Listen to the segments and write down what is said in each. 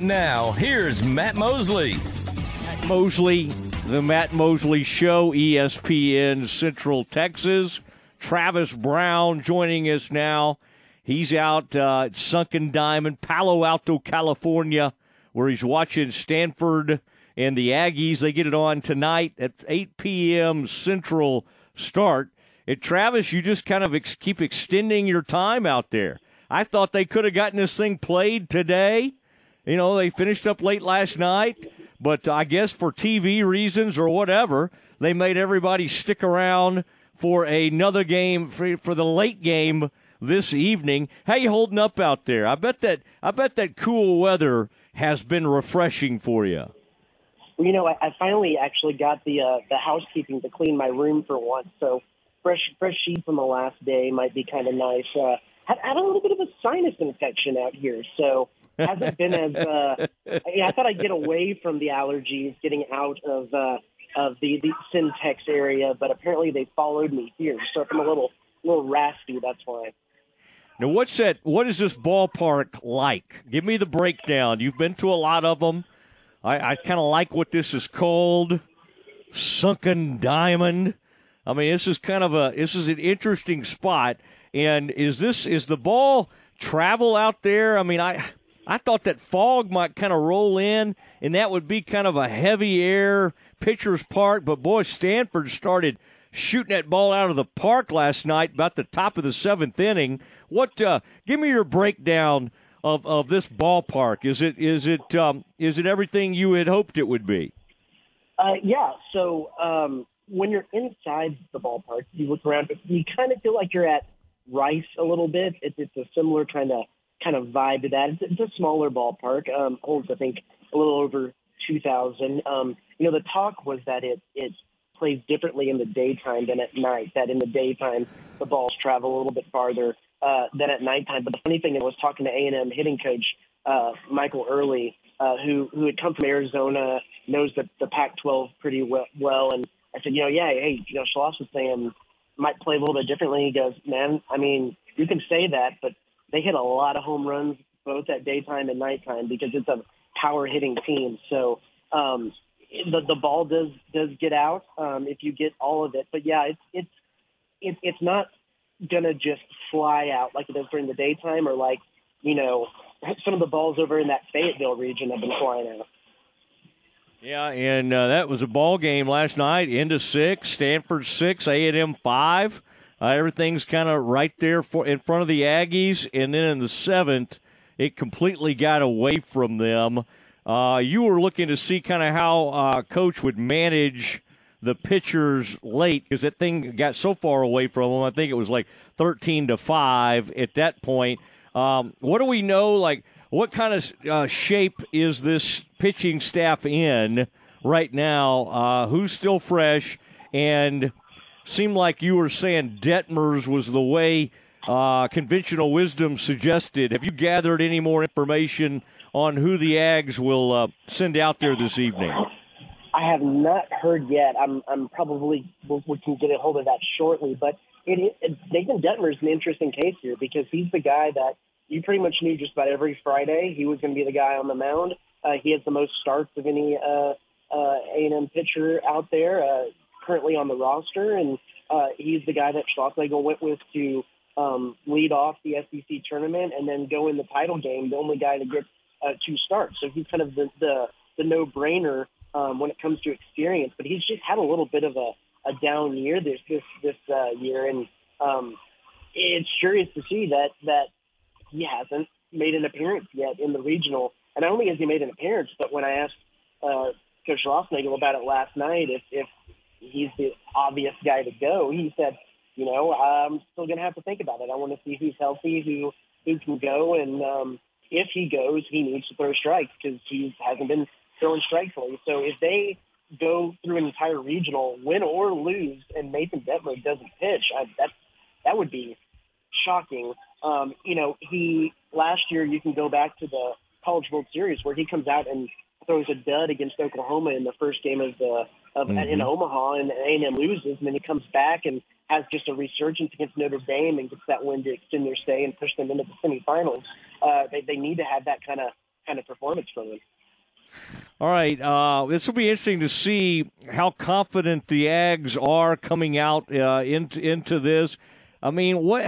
Now, here's Matt Mosley. Matt Mosley, the Matt Mosley Show, ESPN Central Texas. Travis Brown joining us now. He's out uh, at Sunken Diamond, Palo Alto, California, where he's watching Stanford and the Aggies. They get it on tonight at 8 p.m. Central start. And Travis, you just kind of ex- keep extending your time out there. I thought they could have gotten this thing played today. You know, they finished up late last night, but I guess for TV reasons or whatever, they made everybody stick around for another game for, for the late game this evening. How you holding up out there? I bet that I bet that cool weather has been refreshing for you. Well, you know, I, I finally actually got the uh, the housekeeping to clean my room for once, so fresh fresh sheets from the last day might be kind of nice. Uh, had, had a little bit of a sinus infection out here, so hasn't been as. Uh, I thought I'd get away from the allergies, getting out of uh, of the the Centex area, but apparently they followed me here, so I'm a little little raspy, that's why. Now, what's that? What is this ballpark like? Give me the breakdown. You've been to a lot of them. I, I kind of like what this is called, sunken diamond. I mean, this is kind of a this is an interesting spot. And is this is the ball travel out there? I mean, I I thought that fog might kind of roll in, and that would be kind of a heavy air pitcher's park. But boy, Stanford started shooting that ball out of the park last night, about the top of the seventh inning. What? Uh, give me your breakdown of, of this ballpark. Is it is it um, is it everything you had hoped it would be? Uh, yeah. So um, when you're inside the ballpark, you look around, you kind of feel like you're at Rice a little bit. It's, it's a similar kind of kind of vibe to that. It's, it's a smaller ballpark. Um, holds I think a little over two thousand. Um, you know, the talk was that it it plays differently in the daytime than at night. That in the daytime the balls travel a little bit farther uh, than at nighttime. But the funny thing, I was talking to A and M hitting coach uh, Michael Earley, uh, who who had come from Arizona, knows the the Pac-12 pretty well, well, and I said, you know, yeah, hey, you know, Schloss was saying might play a little bit differently. He goes, man, I mean, you can say that, but they hit a lot of home runs both at daytime and nighttime because it's a power hitting team. So um, the the ball does does get out um, if you get all of it. But yeah, it's it's it, it's not gonna just fly out like it does during the daytime or like you know some of the balls over in that Fayetteville region have been flying out. Yeah, and uh, that was a ball game last night. Into six, Stanford six, A and M five. Uh, everything's kind of right there for in front of the Aggies, and then in the seventh, it completely got away from them. Uh, you were looking to see kind of how uh, coach would manage the pitchers late because that thing got so far away from them. I think it was like thirteen to five at that point. Um, what do we know? Like what kind of uh, shape is this pitching staff in right now? Uh, who's still fresh? And seemed like you were saying Dettmers was the way uh, conventional wisdom suggested. Have you gathered any more information on who the Ags will uh, send out there this evening? I have not heard yet. I'm I'm probably we can get a hold of that shortly. But it, it Nathan Dettmer is an interesting case here because he's the guy that you pretty much knew just about every Friday he was going to be the guy on the mound. Uh, he has the most starts of any uh, uh, A&M pitcher out there uh, currently on the roster, and uh, he's the guy that Schlossnagle went with to um, lead off the SEC tournament and then go in the title game. The only guy to get uh, two starts, so he's kind of the the, the no-brainer um, when it comes to experience. But he's just had a little bit of a, a down year this this this uh, year, and um, it's curious to see that that he hasn't made an appearance yet in the regional. And not only has he made an appearance, but when I asked uh, Coach Schlossnagle about it last night, if, if he's the obvious guy to go, he said, you know, I'm still going to have to think about it. I want to see who's healthy, who who can go, and um, if he goes, he needs to throw strikes because he hasn't been throwing strikes lately. So if they go through an entire regional, win or lose, and Nathan Dettmer doesn't pitch, I, that that would be shocking. Um, you know, he last year you can go back to the College World Series where he comes out and throws a dud against Oklahoma in the first game of the of mm-hmm. in Omaha, and A&M loses, and then he comes back and has just a resurgence against Notre Dame and gets that win to extend their stay and push them into the semifinals. Uh, they they need to have that kind of kind of performance from them. All right, uh, this will be interesting to see how confident the Ags are coming out uh, into into this. I mean, what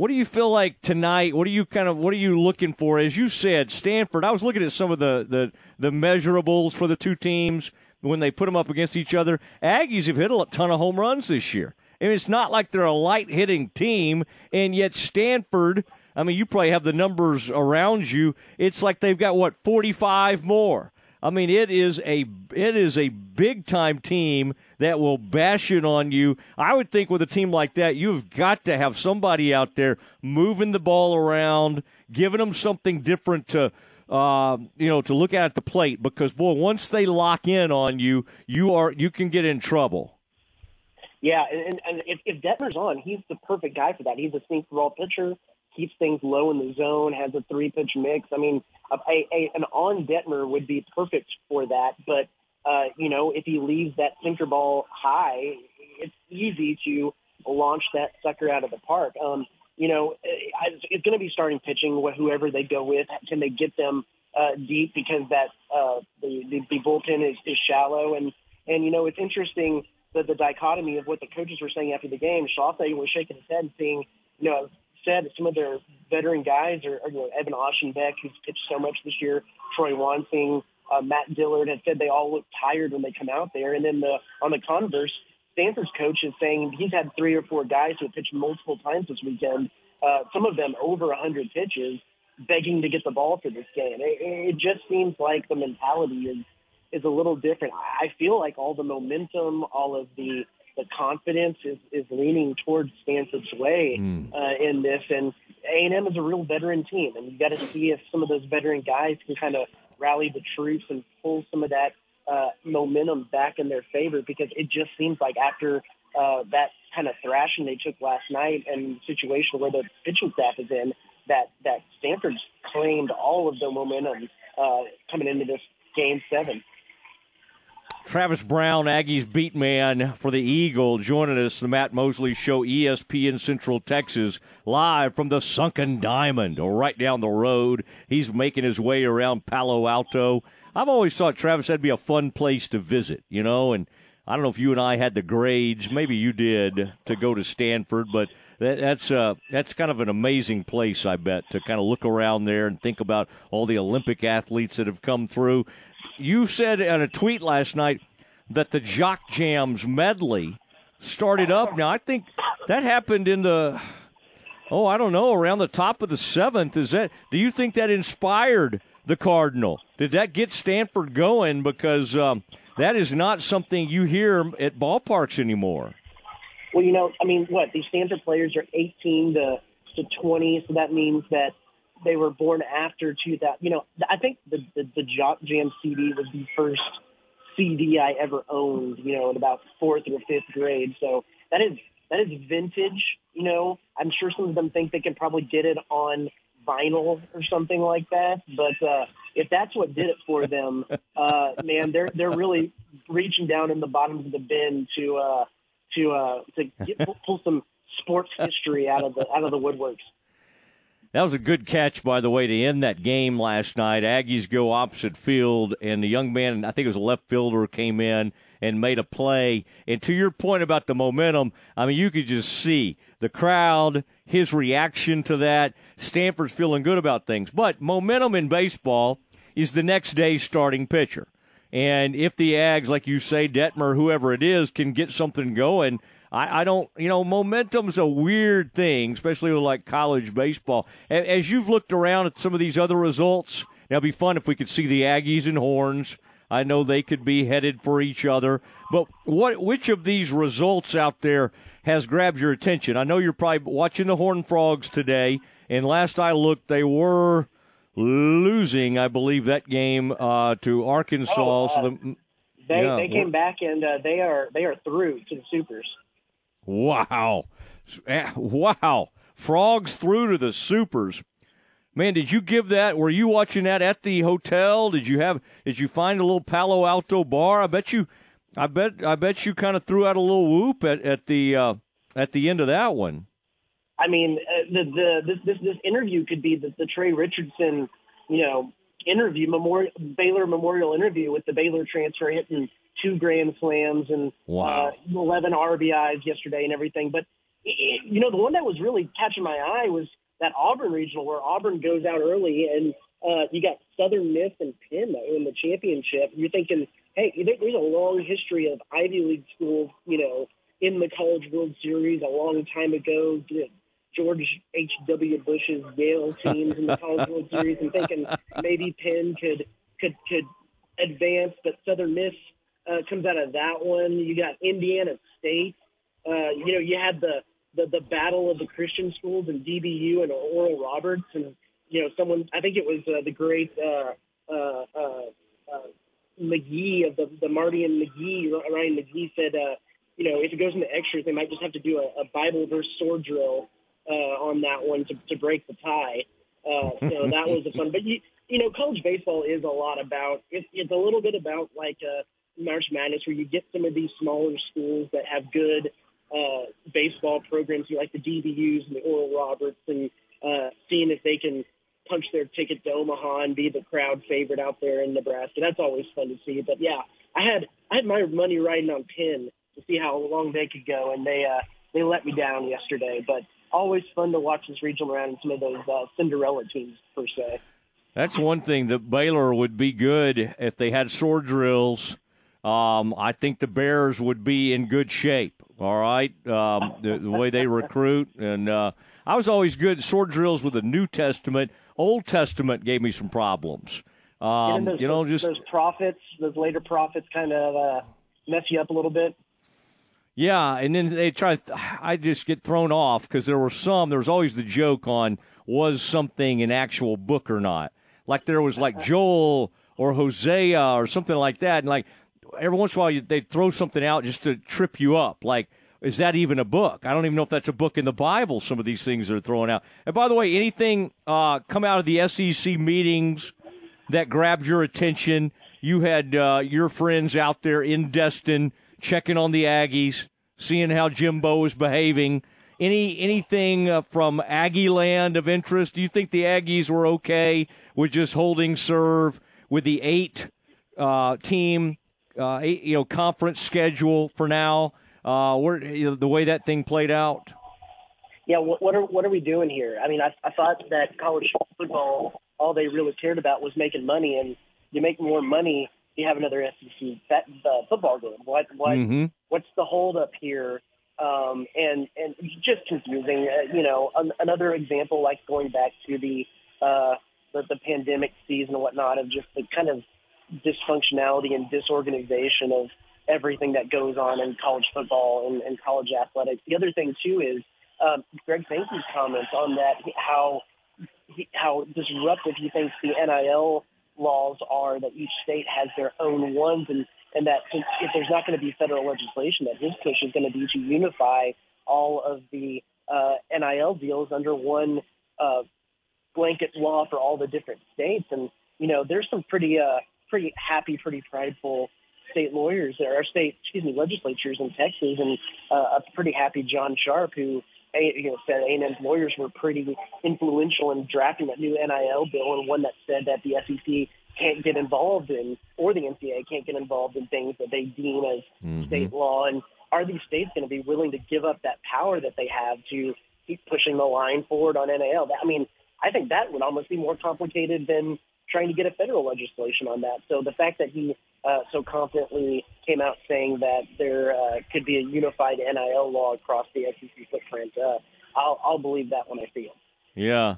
what do you feel like tonight? What are you kind of what are you looking for? As you said, Stanford. I was looking at some of the the, the measurables for the two teams when they put them up against each other. Aggies have hit a ton of home runs this year. I mean, it's not like they're a light hitting team, and yet Stanford. I mean, you probably have the numbers around you. It's like they've got what forty five more. I mean, it is a it is a big time team that will bash it on you. I would think with a team like that, you've got to have somebody out there moving the ball around, giving them something different to. Uh, you know, to look at the plate because boy, once they lock in on you, you are you can get in trouble. Yeah, and, and if, if Dettmer's on, he's the perfect guy for that. He's a sink ball pitcher keeps things low in the zone, has a three pitch mix. I mean, a, a, an on Dettmer would be perfect for that. But, uh, you know, if he leaves that sinker ball high, it's easy to launch that sucker out of the park. Um, you know, it's going to be starting pitching, whoever they go with. Can they get them uh, deep because that uh, the, the the bullpen is, is shallow and and you know it's interesting that the dichotomy of what the coaches were saying after the game. Schauffele was shaking his head, saying, you know, said some of their veteran guys, or, or you know, Evan Aschenbeck, who's pitched so much this year, Troy Wansing, uh, Matt Dillard, had said they all look tired when they come out there. And then the on the converse, Stanford's coach is saying he's had three or four guys who have pitched multiple times this weekend, uh, some of them over 100 pitches, begging to get the ball for this game. It, it just seems like the mentality is is a little different. I feel like all the momentum, all of the the confidence is, is leaning towards Stanford's way mm. uh, in this. And A&M is a real veteran team, and you got to see if some of those veteran guys can kind of rally the troops and pull some of that uh, momentum back in their favor. Because it just seems like after uh, that kind of thrashing they took last night and situation where the pitching staff is in, that that Stanford's claimed all of the momentum uh, coming into this game seven. Travis Brown, Aggies beat man for the Eagle, joining us, the Matt Mosley Show, ESPN Central Texas, live from the Sunken Diamond, or right down the road. He's making his way around Palo Alto. I've always thought Travis that'd be a fun place to visit, you know, and I don't know if you and I had the grades, maybe you did, to go to Stanford, but that, that's uh, that's kind of an amazing place, I bet, to kind of look around there and think about all the Olympic athletes that have come through you said in a tweet last night that the Jock Jams medley started up. Now I think that happened in the oh I don't know around the top of the seventh. Is that do you think that inspired the Cardinal? Did that get Stanford going? Because um, that is not something you hear at ballparks anymore. Well, you know, I mean, what these Stanford players are 18 to to 20, so that means that they were born after 2000. You know, I think the, the, the Jock Jam CD was the first CD I ever owned, you know, in about fourth or fifth grade. So that is, that is vintage, you know. I'm sure some of them think they can probably get it on vinyl or something like that. But uh, if that's what did it for them, uh, man, they're they're really reaching down in the bottoms of the bin to uh, to uh, to get, pull some sports history out of the out of the woodworks. That was a good catch, by the way, to end that game last night. Aggies go opposite field, and the young man, I think it was a left fielder, came in and made a play. And to your point about the momentum, I mean, you could just see the crowd, his reaction to that. Stanford's feeling good about things. But momentum in baseball is the next day's starting pitcher. And if the Ags, like you say, Dettmer, whoever it is, can get something going – I, I don't, you know, momentum's a weird thing, especially with like college baseball. As you've looked around at some of these other results, it'd be fun if we could see the Aggies and Horns. I know they could be headed for each other, but what, which of these results out there has grabbed your attention? I know you're probably watching the Horn Frogs today, and last I looked, they were losing, I believe, that game uh, to Arkansas. Oh, uh, so the, they yeah, they came back and uh, they are they are through to the Supers. Wow. Eh, wow. Frogs through to the supers. Man, did you give that? Were you watching that at the hotel? Did you have? Did you find a little Palo Alto bar? I bet you. I bet. I bet you kind of threw out a little whoop at at the uh, at the end of that one. I mean, uh, the the this this, this interview could be the, the Tre Richardson, you know, interview, Memorial Baylor Memorial interview with the Baylor transfer hitting two grand slams and wow. uh, 11 RBIs yesterday and everything. But it, you know, the one that was really catching my eye was that Auburn regional where Auburn goes out early and uh, you got Southern Miss and Penn that win the championship. You're thinking, hey, there's a long history of Ivy League schools, you know, in the College World Series a long time ago. George H.W. Bush's Yale teams in the College World Series, and thinking maybe Penn could could could advance, but Southern Miss uh, comes out of that one. You got Indiana State. Uh, you know, you had the, the the battle of the Christian schools and DBU and Oral Roberts, and you know, someone I think it was uh, the great uh, uh, uh, uh, McGee of the the Marty and McGee Ryan McGee said, uh, you know, if it goes into extras, they might just have to do a, a Bible verse sword drill uh, on that one to, to break the tie. Uh, so that was a fun. But you you know, college baseball is a lot about. It's it's a little bit about like uh, March Madness, where you get some of these smaller schools that have good uh, baseball programs, you like the DBUs and the Oral Roberts, and uh, seeing if they can punch their ticket to Omaha and be the crowd favorite out there in Nebraska. That's always fun to see. But yeah, I had I had my money riding on Penn to see how long they could go, and they uh, they let me down yesterday. But always fun to watch this regional round and some of those uh, Cinderella teams per se. That's one thing that Baylor would be good if they had sword drills. Um, I think the Bears would be in good shape. All right, um, the, the, way they recruit, and uh, I was always good sword drills with the New Testament. Old Testament gave me some problems. Um, those, you know, just those prophets, those later prophets, kind of uh, mess you up a little bit. Yeah, and then they try. I just get thrown off because there were some. There was always the joke on was something an actual book or not. Like there was like Joel or Hosea or something like that, and like every once in a while they throw something out just to trip you up. Like, is that even a book? I don't even know if that's a book in the Bible. Some of these things are throwing out. And by the way, anything uh, come out of the SEC meetings that grabbed your attention? You had uh, your friends out there in Destin checking on the Aggies seeing how Jimbo is behaving. Any anything uh, from Aggie land of interest? Do you think the Aggies were okay with just holding serve with the eight uh, team, uh, you know, conference schedule for now? Uh, where you know, the way that thing played out? Yeah, what, what are what are we doing here? I mean, I, I thought that college football, all they really cared about was making money, and you make more money you have another SEC bet, uh, football game. What what mm-hmm. what's the holdup here? Um, and and just confusing. Uh, you know, an, another example like going back to the, uh, the the pandemic season and whatnot of just the kind of dysfunctionality and disorganization of everything that goes on in college football and, and college athletics. The other thing too is um, Greg Sankey's comments on that how how disruptive he thinks the NIL laws are that each state has their own ones, and and that if there's not going to be federal legislation, that his push is going to be to unify all of the uh, NIL deals under one uh, blanket law for all the different states. And you know, there's some pretty uh, pretty happy, pretty prideful state lawyers there, or state, excuse me, legislatures in Texas, and uh, a pretty happy John Sharp who you know, said A&M's lawyers were pretty influential in drafting that new NIL bill, and one that said that the SEC can't get involved in, or the NCAA can't get involved in things that they deem as mm-hmm. state law. And are these states going to be willing to give up that power that they have to keep pushing the line forward on NIL? I mean, I think that would almost be more complicated than trying to get a federal legislation on that. So the fact that he uh, so confidently came out saying that there uh, could be a unified NIL law across the SEC footprint, uh, I'll, I'll believe that when I see it. Yeah.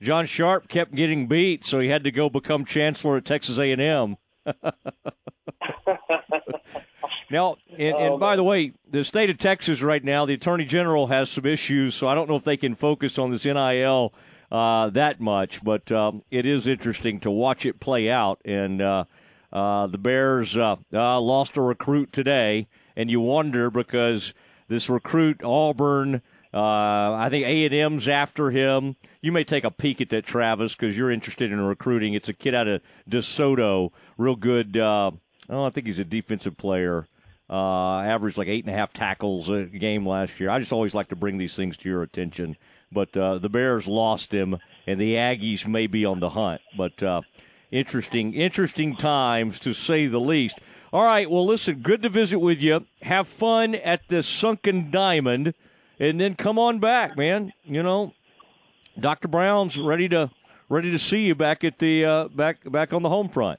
John Sharp kept getting beat, so he had to go become chancellor at Texas A&M. now, and, and, by the way, the state of Texas right now, the attorney general has some issues, so I don't know if they can focus on this NIL uh, that much, but um, it is interesting to watch it play out. And uh, uh, the Bears uh, uh, lost a recruit today, and you wonder because this recruit Auburn. Uh, I think A and M's after him. You may take a peek at that, Travis, because you're interested in recruiting. It's a kid out of DeSoto, real good. Oh, I think he's a defensive player. Uh, averaged like eight and a half tackles a game last year. I just always like to bring these things to your attention. But uh, the Bears lost him, and the Aggies may be on the hunt. But uh, interesting, interesting times to say the least. All right, well, listen, good to visit with you. Have fun at the Sunken Diamond, and then come on back, man. You know, Dr. Brown's ready to ready to see you back at the uh, back back on the home front.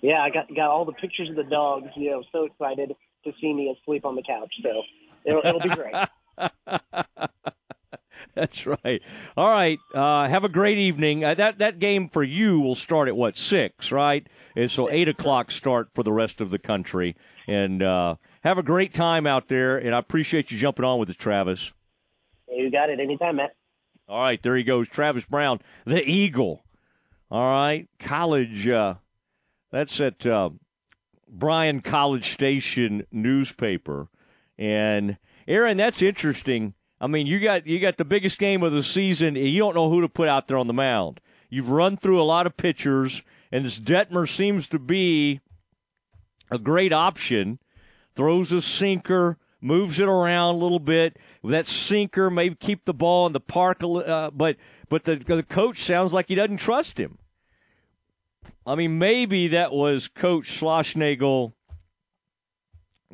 Yeah, I got got all the pictures of the dogs. You know, so excited to see me asleep on the couch. So it'll, it'll be great. That's right. All right. Uh, have a great evening. Uh, that that game for you will start at what six, right? And so eight o'clock start for the rest of the country. And uh, have a great time out there. And I appreciate you jumping on with us, Travis. You got it. Anytime, Matt. All right, there he goes, Travis Brown, the Eagle. All right, college. Uh, that's at uh, Bryan College Station newspaper, and Aaron, that's interesting. I mean, you got you got the biggest game of the season, and you don't know who to put out there on the mound. You've run through a lot of pitchers, and this Dettmer seems to be a great option. Throws a sinker, moves it around a little bit. That sinker, maybe keep the ball in the park, uh, but but the the coach sounds like he doesn't trust him. I mean, maybe that was Coach Schlossnagle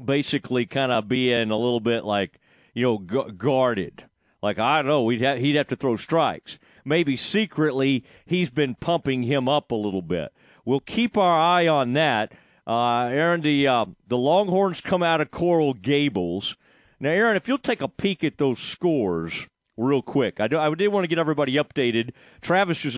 basically kind of being a little bit like you know gu- guarded. Like I don't know, we'd ha- he'd have to throw strikes. Maybe secretly he's been pumping him up a little bit. We'll keep our eye on that. Uh, Aaron, the uh, the Longhorns come out of Coral Gables. Now, Aaron, if you'll take a peek at those scores real quick, I, do, I did want to get everybody updated. Travis just